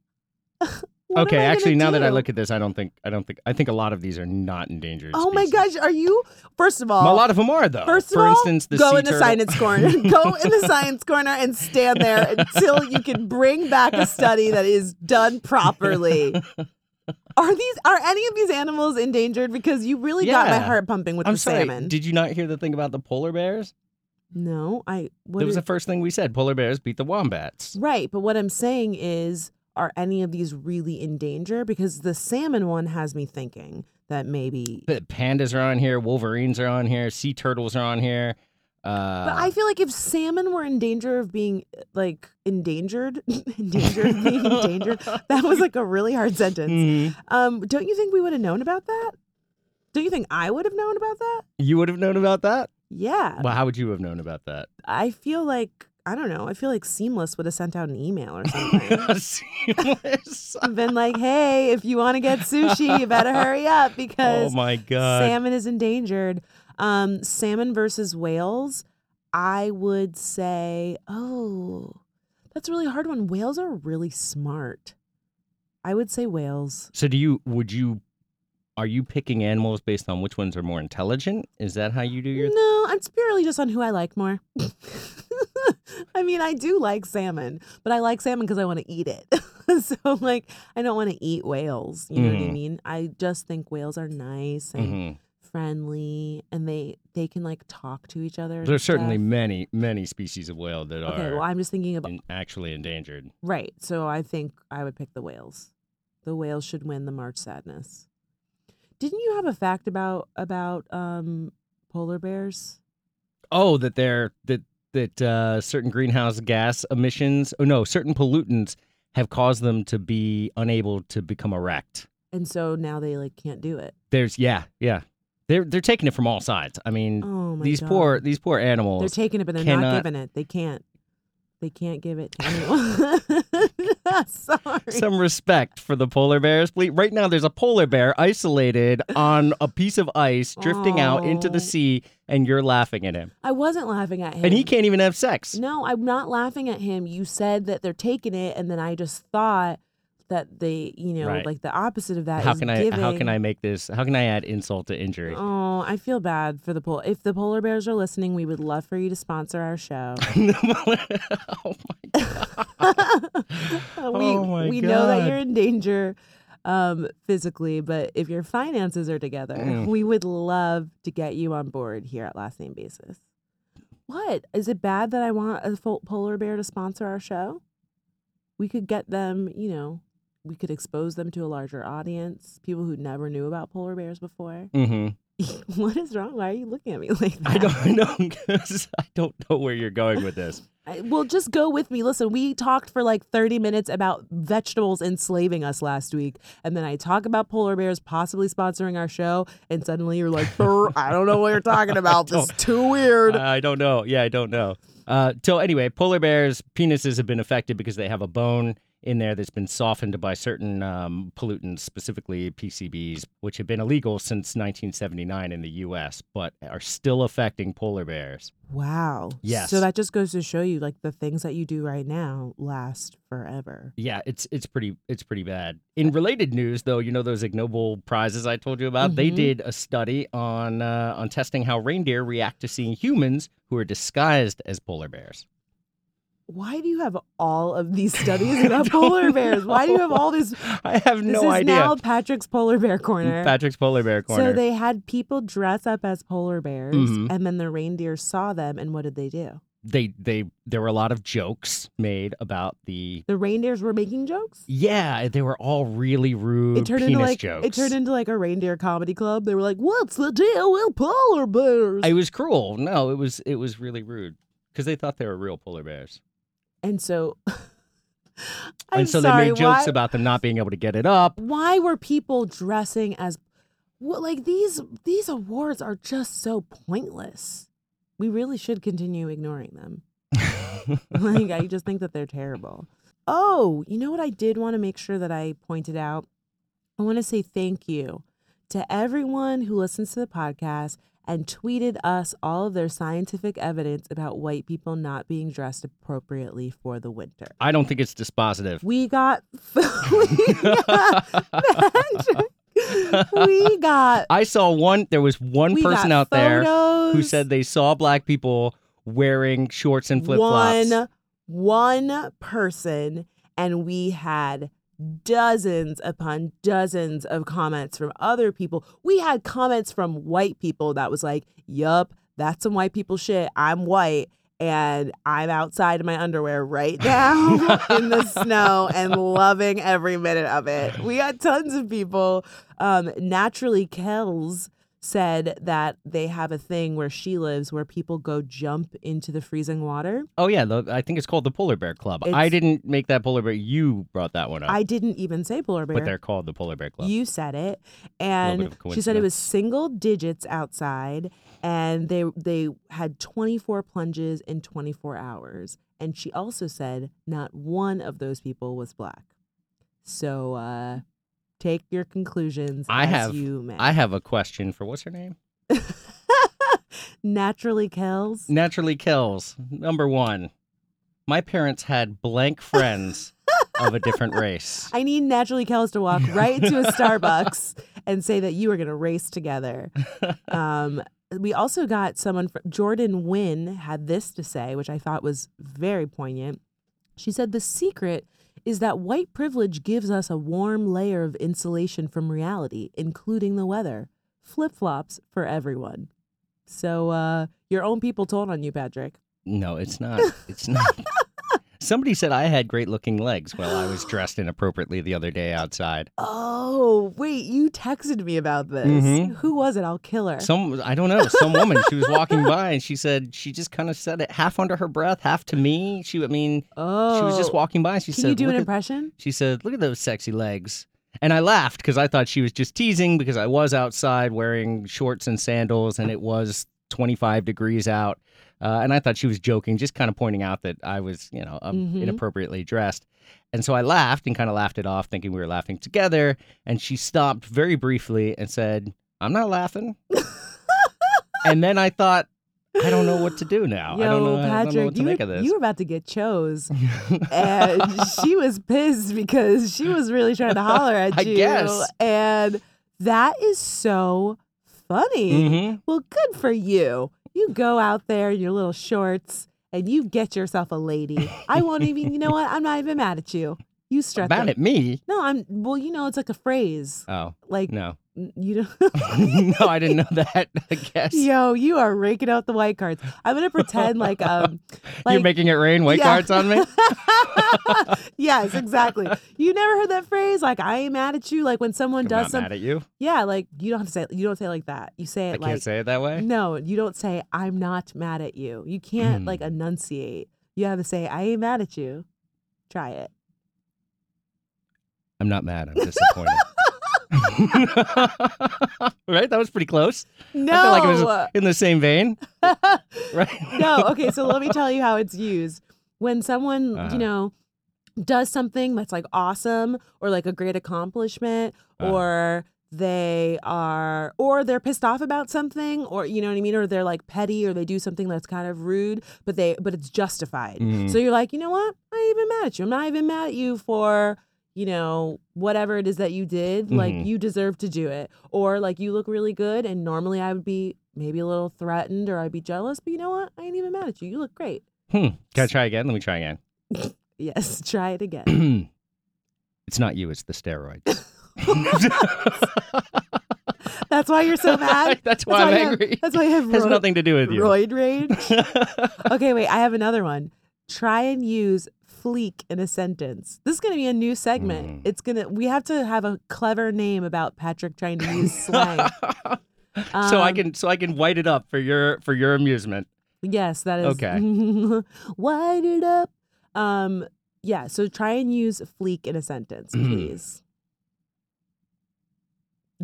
What okay, actually, now that I look at this, I don't think. I don't think. I think a lot of these are not endangered. Oh my gosh, are you? First of all, a lot of them are though. First of For all, instance, the go in the turtle- science corner. go in the science corner and stand there until you can bring back a study that is done properly. Are these are any of these animals endangered? Because you really got my heart pumping with I'm the sorry. salmon. Did you not hear the thing about the polar bears? no, I what that was the first thing we said. Polar bears beat the wombats. right. But what I'm saying is, are any of these really in danger? Because the salmon one has me thinking that maybe. The pandas are on here. Wolverines are on here. Sea turtles are on here. Uh, But I feel like if salmon were in danger of being like endangered, endangered, being endangered, that was like a really hard sentence. Mhm. Um, don't you think we would have known about that? Don't you think I would have known about that? You would have known about that. Yeah. Well, how would you have known about that? I feel like I don't know. I feel like Seamless would have sent out an email or something. Seamless. and been like, "Hey, if you want to get sushi, you better hurry up because oh my god. salmon is endangered." Um, salmon versus whales. I would say, oh, that's a really hard one. Whales are really smart. I would say whales. So do you? Would you? Are you picking animals based on which ones are more intelligent? Is that how you do your? No, it's purely just on who I like more. I mean, I do like salmon, but I like salmon because I want to eat it. so, like, I don't want to eat whales. You know what I Mhm. mean? I just think whales are nice and Mhm. friendly, and they they can like talk to each other. There's certainly many, many species of whale that Okay, are well, I'm just thinking about in- actually endangered. right. So I think I would pick the whales. The whales should win the March Sadness. Didn't you have a fact about about um polar bears? Oh, that they're that that uh, certain greenhouse gas emissions. Oh no, certain pollutants have caused them to be unable to become erect. And so now they like can't do it. There's yeah, yeah. They're they're taking it from all sides. I mean, Oh these god. poor these poor animals. They're taking it, but they're not giving it. They can't. They can't give it to anyone. Sorry. Some respect for the polar bears, please. Right now, there's a polar bear isolated on a piece of ice, drifting out into Oh. the sea, and you're laughing at him. I wasn't laughing at him. And he can't even have sex. No, I'm not laughing at him. You said that they're taking it, and then I just thought that they, you know, Right. like the opposite of that how is can I? giving. How can I make this? How can I add insult to injury? Oh, I feel bad for the pol. If the polar bears are listening, we would love for you to sponsor our show. oh my we Oh my we know that you're in danger um, physically, but if your finances are together, Mm. we would love to get you on board here at Last Name Basis. What is it bad that I want a polar bear to sponsor our show? We could get them, you know, we could expose them to a larger audience, people who never knew about polar bears before. hmm what is wrong? Why are you looking at me like that? I don't know. I don't know where you're going with this. I- well, just go with me. Listen, we talked for like 30 minutes about vegetables enslaving us last week. And then I talk about polar bears possibly sponsoring our show. And suddenly you're like, I don't know what you're talking about. This is too weird. I don't know. Yeah, I don't know. Uh, so anyway, polar bears' penises have been affected because they have a bone in there that's been softened by certain um, pollutants, specifically PCBs, which have been illegal since 1979 in the U.S., but are still affecting polar bears. wow. Yes. So that just goes to show you like the things that you do right now last forever. Yeah, it's it's pretty it's pretty bad. In related news, though, you know those Ig Nobel prizes I told you about. They Mhm. did a study on uh, on testing how reindeer react to seeing humans who are disguised as polar bears. Why do you have all of these studies about polar bears? Why do you have all this? I have no This is idea. now Patrick's polar bear corner. Patrick's polar bear corner. So they had people dress up as polar bears, Mhm. and then the reindeer saw them, and what did they do? they they there were a lot of jokes made about the The reindeers were making jokes. yeah they were all really rude It turned penis into like jokes. it turned into like a reindeer comedy club. They were like, "What's the deal with polar bears?" it was cruel. No, it was it was really rude because they thought they were real polar bears, and so, I'm and so sorry, they made jokes why, about them not being able to get it up. why were people dressing as what like these these awards are just so pointless. We really should continue ignoring them. like I just think that they're terrible. Oh, you know what I did want to make sure that I pointed out? I want to say thank you to everyone who listens to the podcast and tweeted us all of their scientific evidence about white people not being dressed appropriately for the winter. I don't think it's dispositive. We got we got we got I saw one. There was one person out there who said they saw black people wearing shorts and flip flops. one one person and we had dozens upon dozens of comments from other people. We had comments from white people that was like yup that's some white people shit. I'm white and i'm outside in my underwear right now in the snow and loving every minute of it. We had tons of people um naturally kells said that they have a thing where she lives where people go jump into the freezing water. Oh yeah, the, I think it's called the Polar Bear Club. I didn't make that polar bear. You brought that one up, I didn't even say polar bear. but they're called the Polar Bear Club. You said it, and she said it was single digits outside, and they they had 24 plunges in 24 hours. And she also said not one of those people was black. So uh, take your conclusions I as have- you may. I have a question for what's her name? Naturally kills. Naturally kills. Number one, my parents had blank friends of a different race. I need Naturally Kells to walk right into a Starbucks and say that you are going to race together. Um, we also got someone, fr Jordan Wynn had this to say, which I thought was very poignant. She said, The secret is that white privilege gives us a warm layer of insulation from reality, including the weather. Flip flops for everyone. So, uh, your own people told on you, Patrick. No, it's not. It's not. Somebody said I had great looking legs while I was dressed inappropriately the other day outside. Oh, wait, you texted me about this. Mhm. Who was it? I'll kill her. Some I don't know, some woman she was walking by and she said she just kind of said it half under her breath, half to me. She I mean, oh. she was just walking by she Can said you do an "Look at-" impression? She said, "Look at those sexy legs." And I laughed because I thought she was just teasing because I was outside wearing shorts and sandals and it was 25 degrees out. Uh, and I thought she was joking, just kind of pointing out that I was, you know, um, Mhm. inappropriately dressed. And so I laughed and kind of laughed it off, thinking we were laughing together. And she stopped very briefly and said, I'm not laughing. and then I thought, I don't know what to do now. I don't Yo, know, I don't know Patrick, what to you, make were, of this. you were about to get chose. and she was pissed because she was really trying to holler at I you. guess. And that is so funny. Mhm. Well, good for you. You go out there in your little shorts and you get yourself a lady. I won't even, you know what? I'm not even mad at you. You strut Mad at me? No, I'm, well, you know, it's like a phrase. Oh, Like, no. You know. no, I didn't know that, I guess. Yo, you are raking out the white cards. I'm gonna pretend like um You're making it rain white Yeah. cards on me? yes, exactly. You never heard that phrase? Like I ain't mad at you. Like when someone I'm does something. mad at you. Yeah, like you don't have to say you don't say it like that. You say it. I it can't say it that way. no, you don't say I'm not mad at you. You can't Mm. like enunciate. You have to say I ain't mad at you. Try it. I'm not mad. I'm disappointed. right? That was pretty close. No. I feel like it was in the same vein. Right? no, okay, so let me tell you how it's used. When someone, Uh-huh. you know, does something that's like awesome or like a great accomplishment Uh-huh. or they are or they're pissed off about something or you know what I mean or they're like petty or they do something that's kind of rude but they but it's justified. Mhm. So you're like, "You know what? I ain't even mad at you. I'm not even mad at you for you know, whatever it is that you did, like Mhm. you deserve to do it. Or like you look really good and normally I would be maybe a little threatened or I'd be jealous, but you know what? I ain't even mad at you. You look great. Hmm. Can I try again? Let me try again. Yes, try it again. it's not you. It's the steroids. That's why you're so mad. That's why I'm you have- angry. that's why you have Has nothing to do with you. roid rage. okay, wait. I have another one. Try and use fleek in a sentence. This is going to be a new segment. Mm. It's gonna. We have to have a clever name about Patrick trying to use slang. so I Um, can so I can white it up for your for your amusement. Yes, that is Okay. White it up. Um, yeah. So try and use fleek in a sentence, Mhm. please.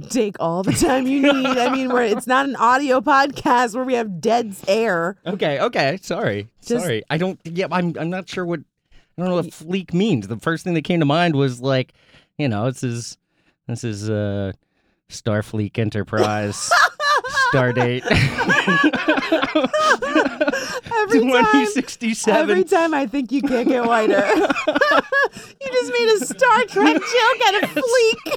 Take all the time you need. I mean, where it's not an audio podcast where we have dead air. Okay, okay. Sorry. Just- Sorry. I don't yeah, I'm I'm not sure what I don't know what fleek means. The first thing that came to mind was like, you know, this is this is uh Starfleet Enterprise Stardate Every time, every time I think you can't get whiter, you just made a Star Trek joke out of fleek.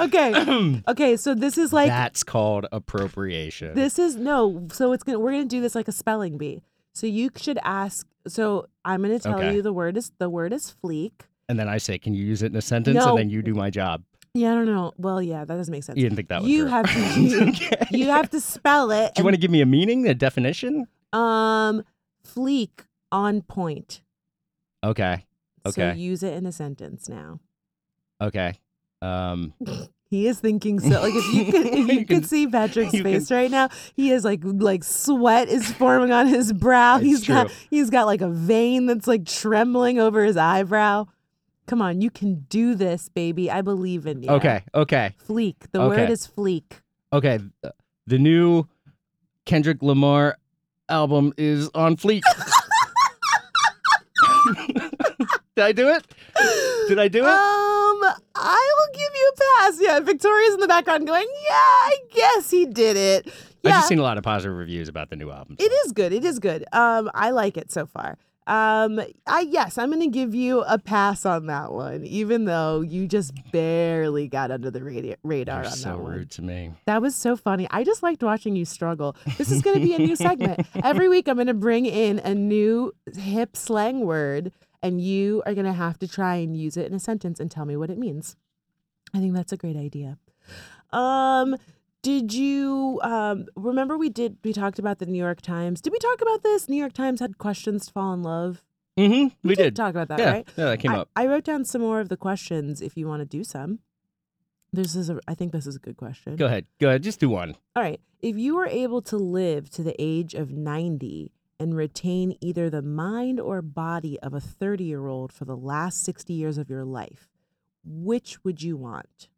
okay, okay. So this is like That's called appropriation. This is no. So it's gonna. We're gonna do this like a spelling bee. So you should ask. So I'm gonna tell Okay. you the word is the word is fleek. and then I say, "Can you use it in a sentence?" No. And then you do my job. Yeah, I don't know. Well, yeah, that doesn't make sense. You didn't think that was You have to. You, okay. you have to spell it. Do you want to give me a meaning, a definition? Um, fleek on point. Okay. So Okay. use it in a sentence now. Okay. Um, He is thinking so. Like if you could, if you, You can- could see Patrick's face right now, he is like like sweat is forming on his brow. It's He's got he's got like a vein that's like trembling over his eyebrow. Come on, you can do this, baby. I believe in you. Okay. Okay. Fleek. The Okay. word is fleek. Okay. The new Kendrick Lamar album is on fleek. Did I do it? Did I do it? Um, I will give you a pass. Yeah, Victoria's in the background going, yeah, I guess he did it. I've just seen a lot of positive reviews about the new album. It is good. It is good. Um, I like it so far. Um, I yes, I'm gonna give you a pass on that one, even though you just barely got under the radi- radar You're on so that one. rude to me. That was so funny. I just liked watching you struggle. This is gonna be a new segment every week. I'm gonna bring in a new hip slang word, and you are gonna have to try and use it in a sentence and tell me what it means. I think that's a great idea. Um, did you um remember we did we talked about the New York Times? Did we talk about this? New York Times had questions to fall in love. Mm-hmm. We, did. talk about that, yeah. right? Yeah, that came I, up. I wrote down some more of the questions if you want to do some. This is a I think this is a good question. Go ahead. Go ahead. Just do one. All right. If you were able to live to the age of 90 and retain either the mind or body of a 30 year old for the last 60 years of your life, which would you want?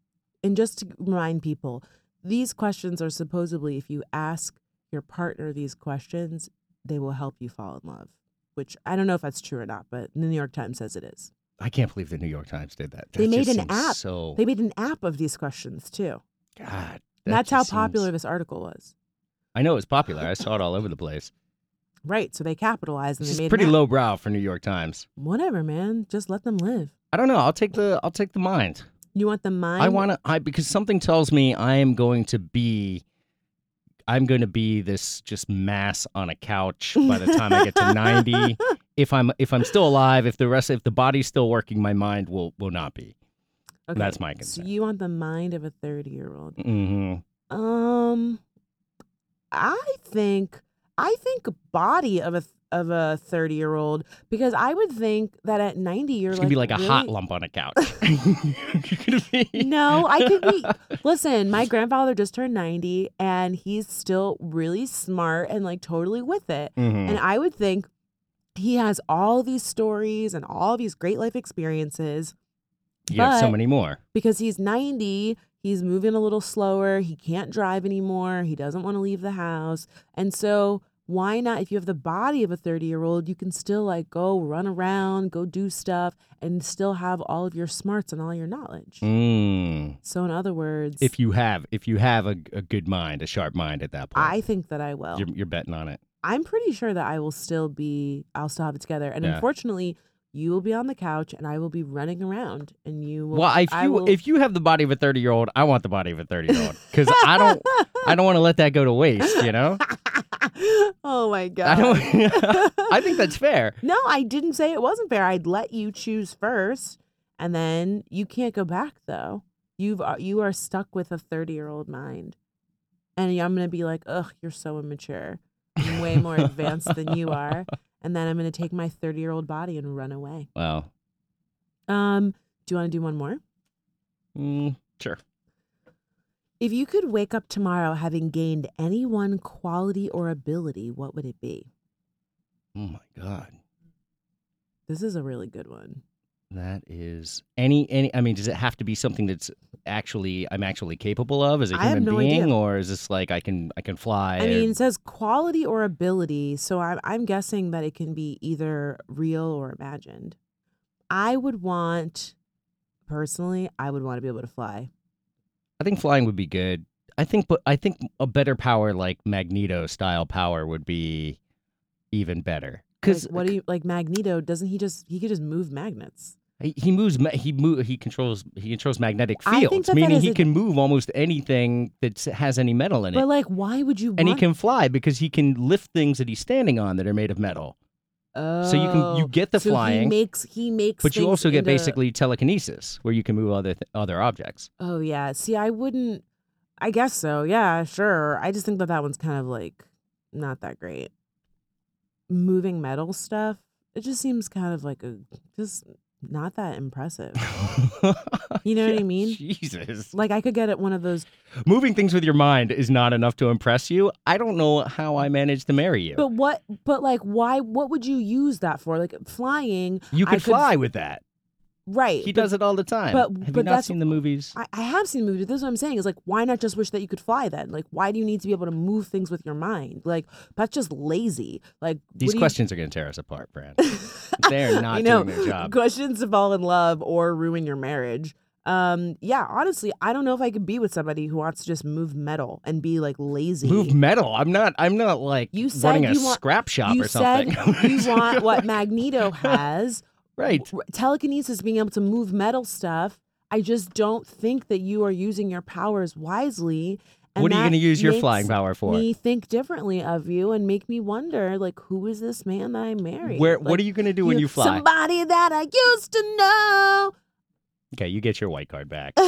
And just to remind people, these questions are supposedly, if you ask your partner these questions, they will help you fall in love, which I don't know if that's true or not, but the New York Times says it is. I can't believe the New York Times did that. They made an app. So They made an app of these questions too. God. That that's how just seems- popular this article was. I know it's popular. I saw it all over the place. Right. So they capitalized and they made pretty lowbrow for New York Times. Whatever, man. Just let them live. I don't know. I'll take the I'll take the mind. You want the mind? I want to I because something tells me I am going to be I'm going to be this just mass on a couch by the time I get to 90. If I'm if I'm still alive, if the rest if the body's still working, my mind will will not be. Okay, That's my concern. So you want the mind of a thirty-year-old? Mhm. Um, I think I think body of a of a thirty-year-old because I would think that at ninety you're It's like going to be like a hot lump on a couch. Gonna No, I could be. Listen, my grandfather just turned 90 and he's still really smart and like totally with it. Mhm. And I would think he has all these stories and all these great life experiences You have so many more. because he's 90. He's moving a little slower. He can't drive anymore. He doesn't want to leave the house. And so, why not? If you have the body of a 30 year old, you can still like go run around, go do stuff, and still have all of your smarts and all your knowledge. Mm. So, in other words, If you have if you have a, a good mind, a sharp mind at that point, I think that I will. you're, you're betting on it. I'm pretty sure that I will still be, I'll still have it together. And Yeah. unfortunately, you will be on the couch and I will be running around and you will. Well, if you will- if you have the body of a thirty year old, I want the body of a thirty year old because I don't I don't want to let that go to waste. You know, oh my god. I don't. I think that's fair. No, I didn't say it wasn't fair. I'd let you choose first, and then you can't go back though. You've uh, you are stuck with a thirty year old mind, and I'm gonna be like, ugh, you're so immature. I'm way more advanced than you are, and then I'm gonna take my thirty year old body and run away. Wow. Um, do you want to do one more? Mm, sure. If you could wake up tomorrow having gained any one quality or ability, what would it be? Oh my god. This is a really good one. That is any any. I mean, does it have to be something that's actually I'm actually capable of as a I human no being, idea. or is this like I can I can fly? I or- mean, it says quality or ability, so I'm I'm guessing that it can be either real or imagined. I would want, personally, I would want to be able to fly. I think flying would be good. I think, but I think a better power like Magneto style power would be even better because Like, what do you like? Magneto doesn't he just he could just move magnets? He, he moves. He move. He controls. He controls magnetic I think fields, that that meaning is he a- can move almost anything that has any metal in it. But like, why would you? and he want... can fly because he can lift things that he's standing on that are made of metal. Oh, so you can- you oh, get the so flying, He makes he makes. But you things also get into- basically telekinesis, where you can move other th- other objects. Oh yeah. See, I wouldn't. I guess so. Yeah, sure. I just think that that one's kind of like not that great. Moving metal stuff. It just seems kind of like a just not that impressive. You know what I mean? Jesus. Like I could get at one of those. Moving things with your mind is not enough to impress you. I don't know how I managed to marry you. But what? But like, why? What would you use that for? Like flying. you I could could- fly with that. Right. He but- does it all the time. but- Have you but not that's- seen the movies? I, I have seen the movies. This is what I'm saying. Is like, why not just wish that you could fly then? Like, why do you need to be able to move things with your mind? Like, that's just lazy. Like, These do you- questions are going to tear us apart, Fran. they are not I know. doing their job. Questions to fall in love or ruin your marriage. Um, yeah, honestly, I don't know if I could be with somebody who wants to just move metal and be like lazy. Move metal. I'm not. I'm not like You said running a want- scrap shop you or something. you want what Magneto has. Right. telekinesis being able to move metal stuff i just don't think that you are using your powers wisely and What are you going to use your flying power for? me think differently of you and make me wonder like who is this man that i married Where? like, what are you going to do when you fly? somebody that i used to know Okay, you get your white card back.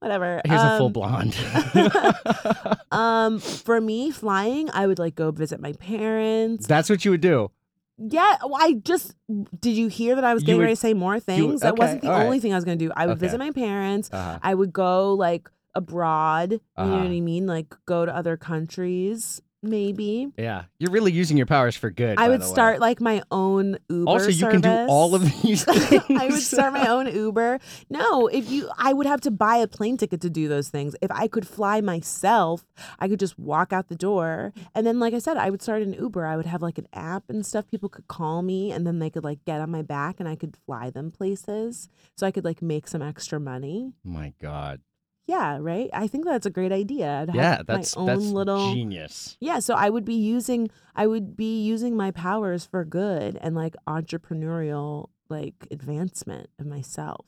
whatever Here's a full Um, blonde. um for me flying i would like go visit my parents That's what you would do. Yeah, well, I just did you hear that I was You getting ready to say more things? that okay, wasn't the all right. only thing I was going to do. I would Okay. visit my parents. Uh-huh. I would go like abroad. You know Uh-huh. what I mean? Like go to other countries, maybe. Yeah, you're really using your powers for good. I would start like my own Uber. Also, you can do all of these things. I would start my own Uber. No, if you, I would have to buy a plane ticket to do those things. If I could fly myself, I could just walk out the door. And then, like I said, I would start an Uber. I would have like an app and stuff. People could call me and then they could like get on my back and I could fly them places. So I could like make some extra money. My God. Yeah, right. I think that's a great idea. I'd have Yeah, that's my own that's little. genius. Yeah, so I would be using I would be using my powers for good and like entrepreneurial like advancement of myself.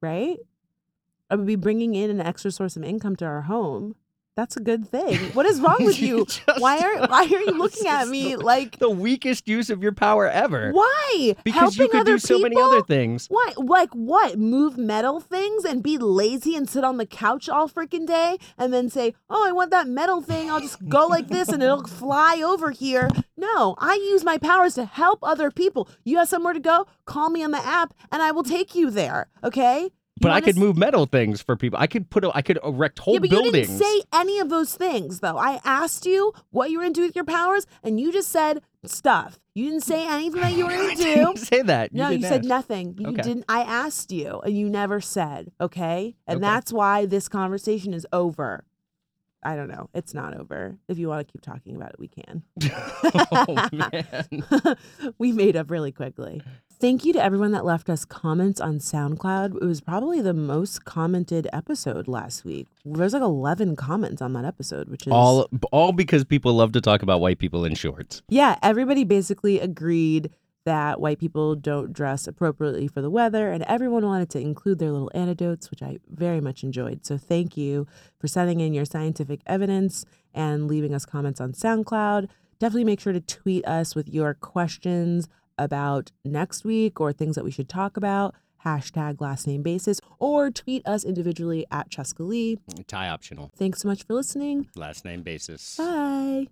Right? I would be bringing in an extra source of income to our home. That's a good thing. What is wrong with you? just- Why are why are you looking at me like The weakest use of your power ever. why? Because Helping you could other do so many other things. Why? Like what? Move metal things and be lazy and sit on the couch all freaking day and then say, "Oh, I want that metal thing. I'll just go like this and it'll fly over here." No, I use my powers to help other people. You have somewhere to go? Call me on the app and I will take you there. Okay? You But I could s- move metal things for people. I could put. A, I could erect whole yeah, but buildings. you didn't say any of those things, though. I asked you what you were going to do with your powers, and you just said stuff. You didn't say anything that you were going to do. didn't say that. No, you didn't said ask. nothing. You Okay. didn't. I asked you, and you never said. Okay, and Okay. that's why this conversation is over. I don't know. It's not over. If you want to keep talking about it, we can. oh man. we made up really quickly. Thank you to everyone that left us comments on SoundCloud. It was probably the most commented episode last week. There's like 11 comments on that episode, which is all all because people love to talk about white people in shorts. Yeah, everybody basically agreed that white people don't dress appropriately for the weather, and everyone wanted to include their little anecdotes, which I very much enjoyed. So thank you for sending in your scientific evidence and leaving us comments on SoundCloud. Definitely make sure to tweet us with your questions about next week or things that we should talk about. Hashtag last name basis, or tweet us individually at Chescaleigh. Tie optional. Thanks so much for listening. Last name basis. Bye.